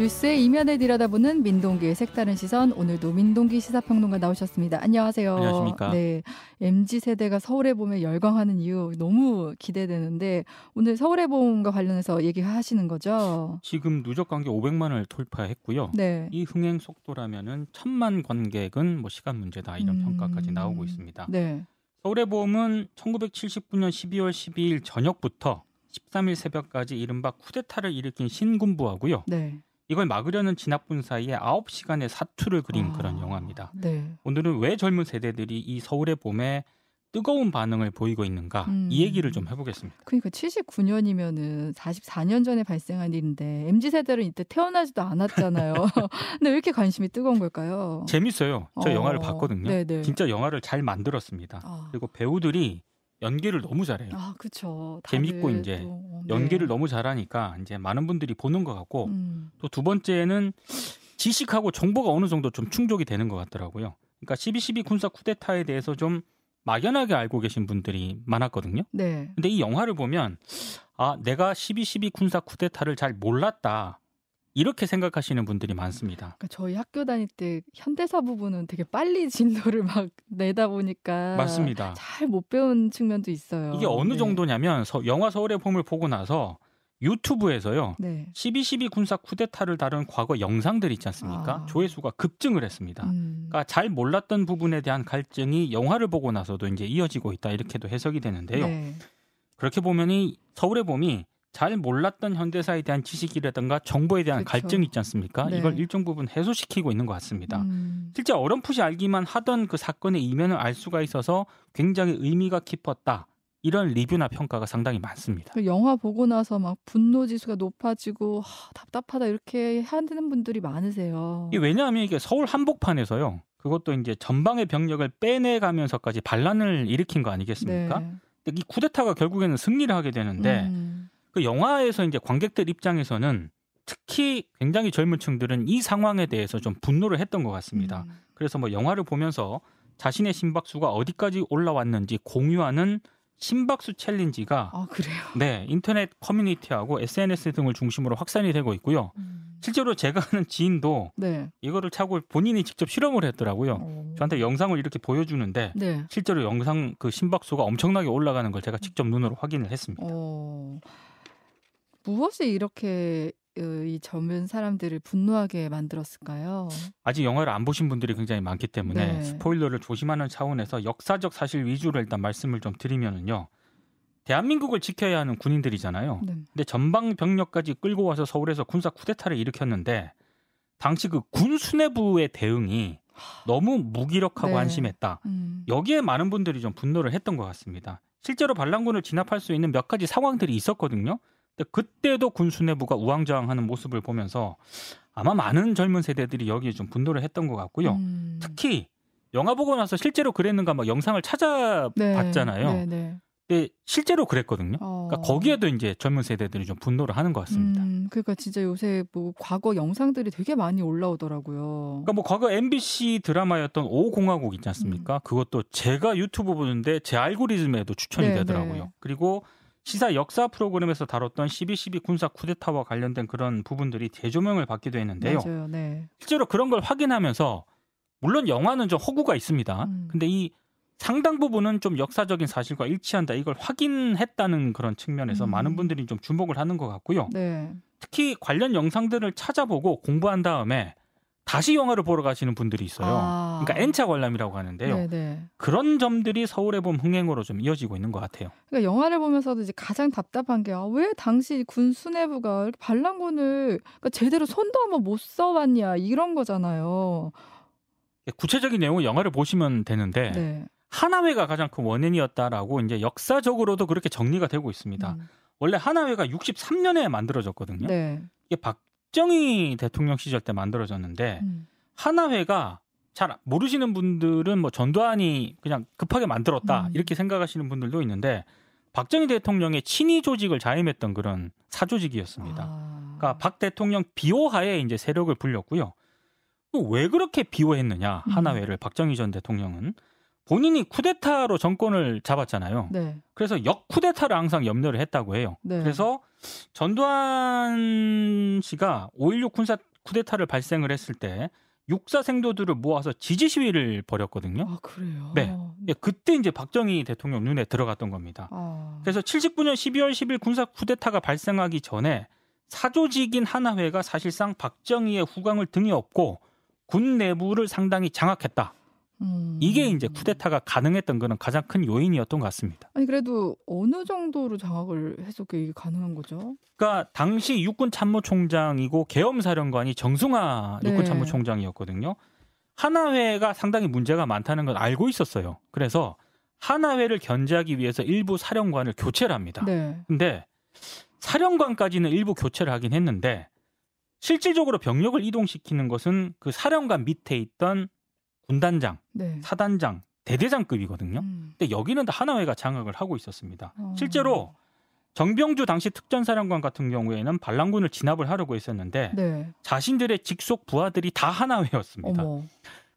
뉴스의 이면을 들여다보는 민동기의 색다른 시선. 오늘도 민동기 시사평론가 나오셨습니다. 안녕하세요. 안녕하십니까. 네. MZ 세대가 서울에 보면 열광하는 이유 너무 기대되는데 오늘 서울의 봄과 관련해서 얘기하시는 거죠? 지금 누적 관객 500만을 돌파했고요. 네. 이 흥행 속도라면은 천만 관객은 뭐 시간 문제다 이런 음. 평가까지 나오고 있습니다. 네. 서울의 봄은 1979년 12월 12일 저녁부터 13일 새벽까지 이른바 쿠데타를 일으킨 신군부하고요. 네. 이걸 막으려는 진압군 사이에 9시간의 사투를 그린 아, 그런 영화입니다. 네. 오늘은 왜 젊은 세대들이 이 서울의 봄에 뜨거운 반응을 보이고 있는가 음. 이 얘기를 좀 해보겠습니다. 그러니까 79년이면은 44년 전에 발생한 일인데 MZ 세대는 이때 태어나지도 않았잖아요. 근데 왜 이렇게 관심이 뜨거운 걸까요? 재밌어요. 저 어. 영화를 봤거든요. 네네. 진짜 영화를 잘 만들었습니다. 아, 그리고 배우들이 연기를 너무 잘해요. 아 그쵸. 재밌고 이제 또, 네. 연기를 너무 잘하니까 이제 많은 분들이 보는 것 같고 음. 또두 번째는 지식하고 정보가 어느 정도 좀 충족이 되는 것 같더라고요. 그러니까 12.12 군사 쿠데타에 대해서 좀 막연하게 알고 계신 분들이 많았거든요. 네. 근데 이 영화를 보면 아 내가 12.12 군사 쿠데타를 잘 몰랐다 이렇게 생각하시는 분들이 많습니다. 그러니까 저희 학교 다닐 때 현대사 부분은 되게 빨리 진도를 막 내다 보니까 맞습니다. 잘 못 배운 측면도 있어요. 이게 어느 네. 정도냐면 서- 영화 서울의 봄을 보고 나서 유튜브에서요. 네. 12.12 군사 쿠데타를 다룬 과거 영상들 있지 않습니까? 아. 조회수가 급증을 했습니다. 음. 그러니까 잘 몰랐던 부분에 대한 갈증이 영화를 보고 나서도 이제 이어지고 있다 이렇게도 해석이 되는데요. 네. 그렇게 보면이 서울의 봄이 잘 몰랐던 현대사에 대한 지식이라든가 정보에 대한 그쵸. 갈증이 있지 않습니까? 네. 이걸 일정 부분 해소시키고 있는 것 같습니다. 음. 실제 어렴풋이 알기만 하던 그 사건의 이면을 알 수가 있어서 굉장히 의미가 깊었다. 이런 리뷰나 평가가 상당히 많습니다. 그 영화 보고 나서 막 분노 지수가 높아지고 하, 답답하다 이렇게 하는 분들이 많으세요. 이게 왜냐하면 이게 서울 한복판에서요. 그것도 이제 전방의 병력을 빼내가면서까지 반란을 일으킨 거 아니겠습니까? 네. 근데 이 쿠데타가 결국에는 승리를 하게 되는데 음. 그 영화에서 이제 관객들 입장에서는 특히 굉장히 젊은 층들은 이 상황에 대해서 좀 분노를 했던 것 같습니다. 음. 그래서 뭐 영화를 보면서 자신의 심박수가 어디까지 올라왔는지 공유하는 심박수 챌린지가 아 그래요. 네 인터넷 커뮤니티하고 SNS 등을 중심으로 확산이 되고 있고요. 음. 실제로 제가 아는 지인도 네. 이거를 차고 본인이 직접 실험을 했더라고요. 어. 저한테 영상을 이렇게 보여주는데 네. 실제로 영상 그 심박수가 엄청나게 올라가는 걸 제가 직접 눈으로 확인을 했습니다. 어. 무엇이 이렇게 어, 이 젊은 사람들을 분노하게 만들었을까요? 아직 영화를 안 보신 분들이 굉장히 많기 때문에 네. 스포일러를 조심하는 차원에서 역사적 사실 위주로 일단 말씀을 좀 드리면은요. 대한민국을 지켜야 하는 군인들이잖아요. 네. 근데 전방 병력까지 끌고 와서 서울에서 군사 쿠데타를 일으켰는데 당시 그 군 수뇌부의 대응이 너무 무기력하고 네. 한심했다. 음. 여기에 많은 분들이 좀 분노를 했던 것 같습니다. 실제로 반란군을 진압할 수 있는 몇 가지 상황들이 있었거든요. 그때도 군 수뇌부가 우왕좌왕하는 모습을 보면서 아마 많은 젊은 세대들이 여기에 좀 분노를 했던 것 같고요. 음. 특히 영화 보고 나서 실제로 그랬는가 막 영상을 찾아봤잖아요. 네, 네. 근데 실제로 그랬거든요. 어. 그러니까 거기에도 이제 젊은 세대들이 좀 분노를 하는 것 같습니다. 음, 그러니까 진짜 요새 뭐 과거 영상들이 되게 많이 올라오더라고요. 그러니까 뭐 과거 MBC 드라마였던 오공화국 있지 않습니까? 그것도 제가 유튜브 보는데 제 알고리즘에도 추천이 네, 되더라고요. 네. 그리고 시사 역사 프로그램에서 다뤘던 12.12 군사 쿠데타와 관련된 그런 부분들이 재조명을 받기도 했는데요. 맞아요. 네. 실제로 그런 걸 확인하면서 물론 영화는 좀 허구가 있습니다. 음. 근데 이 상당 부분은 좀 역사적인 사실과 일치한다. 이걸 확인했다는 그런 측면에서 음. 많은 분들이 좀 주목을 하는 것 같고요. 네. 특히 관련 영상들을 찾아보고 공부한 다음에 다시 영화를 보러 가시는 분들이 있어요. 아. 그러니까 N차 관람이라고 하는데요. 네, 네. 그런 점들이 서울의 봄 흥행으로 좀 이어지고 있는 것 같아요. 그러니까 영화를 보면서도 이제 가장 답답한 게 왜 당시 군 수뇌부가 이렇게 반란군을 그러니까 제대로 손도 한번 못 써봤냐 이런 거잖아요. 구체적인 내용은 영화를 보시면 되는데 네. 하나회가 가장 큰 원인이었다라고 이제 역사적으로도 그렇게 정리가 되고 있습니다. 음. 원래 하나회가 63년에 만들어졌거든요. 네. 이게 박 정희 대통령 시절 때 만들어졌는데 음. 하나회가 잘 모르시는 분들은 뭐 전두환이 그냥 급하게 만들었다 음. 이렇게 생각하시는 분들도 있는데 박정희 대통령의 친위 조직을 자임했던 그런 사조직이었습니다. 아. 그러니까 박 대통령 비호하에 이제 세력을 불렸고요. 그왜 그렇게 비호했느냐 음. 하나회를 박정희 전 대통령은 본인이 쿠데타로 정권을 잡았잖아요. 네. 그래서 역쿠데타를 항상 염려를 했다고 해요. 네. 그래서 전두환 씨가 5.16 군사 쿠데타를 발생을 했을 때 육사 생도들을 모아서 지지 시위를 벌였거든요. 아 그래요. 네. 예, 그때 이제 박정희 대통령 눈에 들어갔던 겁니다. 아. 그래서 79년 12월 10일 군사 쿠데타가 발생하기 전에 사조직인 하나회가 사실상 박정희의 후광을 등에 업고 군 내부를 상당히 장악했다. 음. 이게 이제 쿠데타가 가능했던 그런 가장 큰 요인이었던 것 같습니다. 아니 그래도 어느 정도로 장악을 해서 이게 가능한 거죠? 그러니까 당시 육군 참모총장이고 계엄사령관이 정승화 네. 육군 참모총장이었거든요. 하나회가 상당히 문제가 많다는 걸 알고 있었어요. 그래서 하나회를 견제하기 위해서 일부 사령관을 교체를 합니다. 네. 근데 사령관까지는 일부 교체를 하긴 했는데 실질적으로 병력을 이동시키는 것은 그 사령관 밑에 있던 군단장, 네. 사단장, 대대장급이거든요. 음. 근데 여기는 다 하나회가 장악을 하고 있었습니다. 어. 실제로 정병주 당시 특전사령관 같은 경우에는 반란군을 진압을 하려고 했었는데 네. 자신들의 직속 부하들이 다 하나회였습니다. 어머.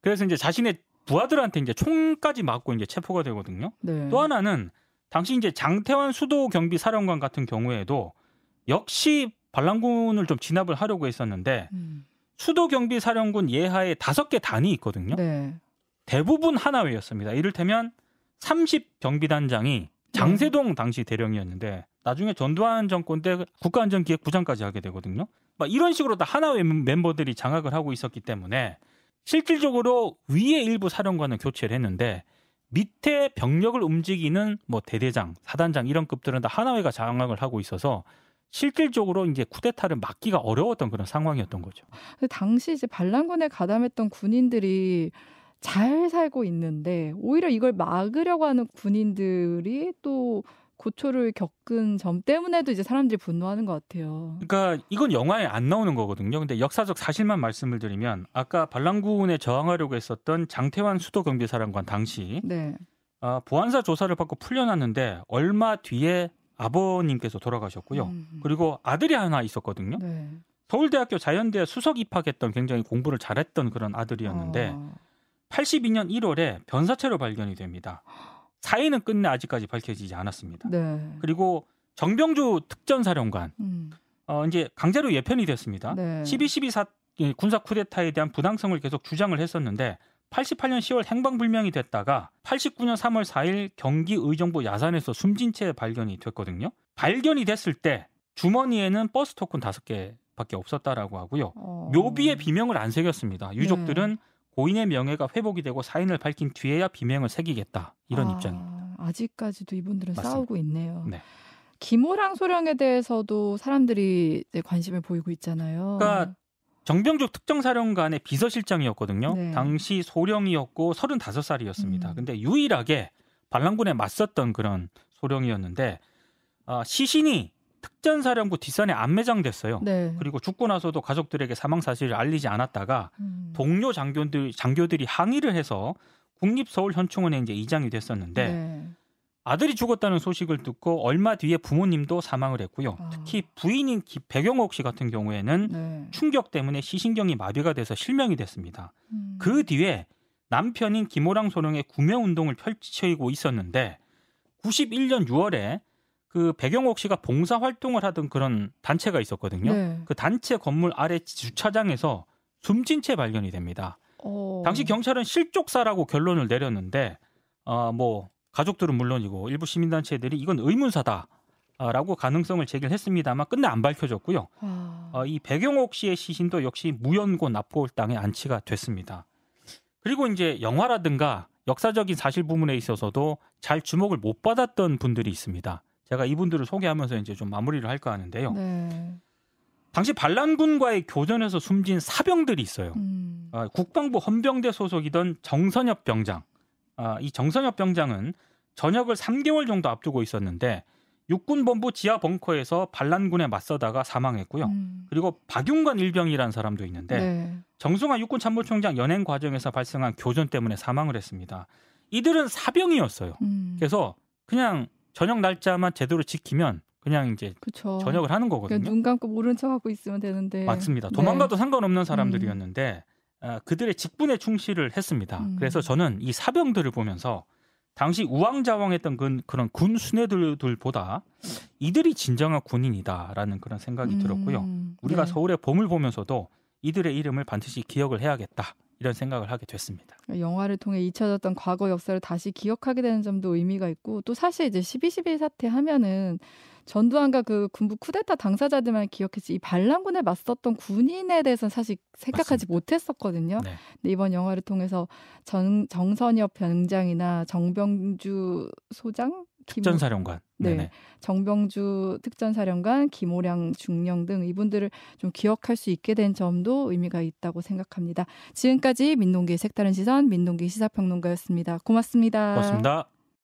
그래서 이제 자신의 부하들한테 이제 총까지 맞고 이제 체포가 되거든요. 네. 또 하나는 당시 이제 장태환 수도 경비 사령관 같은 경우에도 역시 반란군을 좀 진압을 하려고 했었는데 음. 수도 경비 사령군 예하에 다섯 개 단이 있거든요. 네. 대부분 하나회였습니다. 이를테면 30 경비단장이 장세동 당시 대령이었는데 나중에 전두환 정권 때 국가안전기획부장까지 하게 되거든요. 막 이런 식으로 다 하나회 멤버들이 장악을 하고 있었기 때문에 실질적으로 위에 일부 사령관은 교체를 했는데 밑에 병력을 움직이는 뭐 대대장, 사단장 이런 급들은 다 하나회가 장악을 하고 있어서 실질적으로 이제 쿠데타를 막기가 어려웠던 그런 상황이었던 거죠. 당시 이제 반란군에 가담했던 군인들이 잘 살고 있는데 오히려 이걸 막으려고 하는 군인들이 또 고초를 겪은 점 때문에도 이제 사람들이 분노하는 것 같아요. 그러니까 이건 영화에 안 나오는 거거든요. 근데 역사적 사실만 말씀을 드리면 아까 반란군에 저항하려고 했었던 장태환 수도 경비사령관 당시 네. 아, 보안사 조사를 받고 풀려났는데 얼마 뒤에 아버님께서 돌아가셨고요. 음. 그리고 아들이 하나 있었거든요. 네. 서울대학교 자연대 수석 입학했던 굉장히 공부를 잘했던 그런 아들이었는데 아. 82년 1월에 변사체로 발견이 됩니다. 사인은 끝내 아직까지 밝혀지지 않았습니다. 네. 그리고 정병주 특전사령관 음. 어, 이제 강제로 예편이 됐습니다. 네. 12.12 사, 이 군사 쿠데타에 대한 부당성을 계속 주장을 했었는데 88년 10월 행방불명이 됐다가 89년 3월 4일 경기 의정부 야산에서 숨진 채 발견이 됐거든요. 발견이 됐을 때 주머니에는 버스 토큰 다섯 개밖에 없었다라고 하고요. 어. 묘비에 비명을 안 새겼습니다. 유족들은 고인의 명예가 회복이 되고 사인을 밝힌 뒤에야 비명을 새기겠다 이런 아, 입장입니다. 아직까지도 이분들은 맞습니다. 싸우고 있네요. 네. 김호랑 소령에 대해서도 사람들이 이제 관심을 보이고 있잖아요. 그러니까 정병주 특정사령관의 비서실장이었거든요. 네. 당시 소령이었고 35살이었습니다. 음. 근데 유일하게 반란군에 맞섰던 그런 소령이었는데 아, 시신이 특전사령부 뒷산에 안매장됐어요. 네. 그리고 죽고 나서도 가족들에게 사망 사실을 알리지 않았다가 음. 동료 장교들 장교들이 항의를 해서 국립서울현충원에 이제 이장이 됐었는데 네. 아들이 죽었다는 소식을 듣고 얼마 뒤에 부모님도 사망을 했고요. 아. 특히 부인인 기- 백영옥 씨 같은 경우에는 네. 충격 때문에 시신경이 마비가 돼서 실명이 됐습니다. 음. 그 뒤에 남편인 김호랑 소령의 구매 운동을 펼치고 있었는데 91년 6월에 그 백영옥 씨가 봉사 활동을 하던 그런 단체가 있었거든요. 네. 그 단체 건물 아래 주차장에서 숨진 채 발견이 됩니다. 어. 당시 경찰은 실족사라고 결론을 내렸는데 어, 뭐 가족들은 물론이고 일부 시민단체들이 이건 의문사다라고 가능성을 제기했습니다만 끝내 안 밝혀졌고요. 아. 어, 이 백영옥 씨의 시신도 역시 무연고 납골 땅에 안치가 됐습니다. 그리고 이제 영화라든가 역사적인 사실 부분에 있어서도 잘 주목을 못 받았던 분들이 있습니다. 제가 이분들을 소개하면서 이제 좀 마무리를 할까 하는데요. 네. 당시 반란군과의 교전에서 숨진 사병들이 있어요. 음. 아, 국방부 헌병대 소속이던 정선엽 병장. 아, 이 정선엽 병장은 전역을 3개월 정도 앞두고 있었는데 육군본부 지하 벙커에서 반란군에 맞서다가 사망했고요. 음. 그리고 박윤관 일병이라는 사람도 있는데 네. 정승화 육군 참모총장 연행 과정에서 발생한 교전 때문에 사망을 했습니다. 이들은 사병이었어요. 음. 그래서 그냥 저녁 날짜만 제대로 지키면 그냥 이제 그쵸. 전역을 하는 거거든요. 눈 감고 모른 척 하고 있으면 되는데. 맞습니다. 네. 도망가도 상관없는 사람들이었는데 아, 그들의 직분에 충실을 했습니다. 음. 그래서 저는 이 사병들을 보면서 당시 우왕좌왕했던 그, 그런 군 수뇌들보다 이들이 진정한 군인이다라는 그런 생각이 들었고요. 음. 우리가 네. 서울의 봄을 보면서도 이들의 이름을 반드시 기억을 해야겠다. 이런 생각을 하게 됐습니다. 영화를 통해 잊혀졌던 과거 역사를 다시 기억하게 되는 점도 의미가 있고 또 사실 이제 12.12 사태 하면은 전두환과 그 군부 쿠데타 당사자들만 기억했지 이 반란군에 맞섰던 군인에 대해서는 사실 생각하지 맞습니다. 못했었거든요. 네. 근데 이번 영화를 통해서 정, 정선엽 병장이나 정병주 소장 특전사령관. 네. 네네. 정병주 특전사령관, 김호량 중령 등 이분들을 좀 기억할 수 있게 된 점도 의미가 있다고 생각합니다. 지금까지 민동기의 색다른 시선 민동기 시사평론가였습니다. 고맙습니다. 고맙습니다.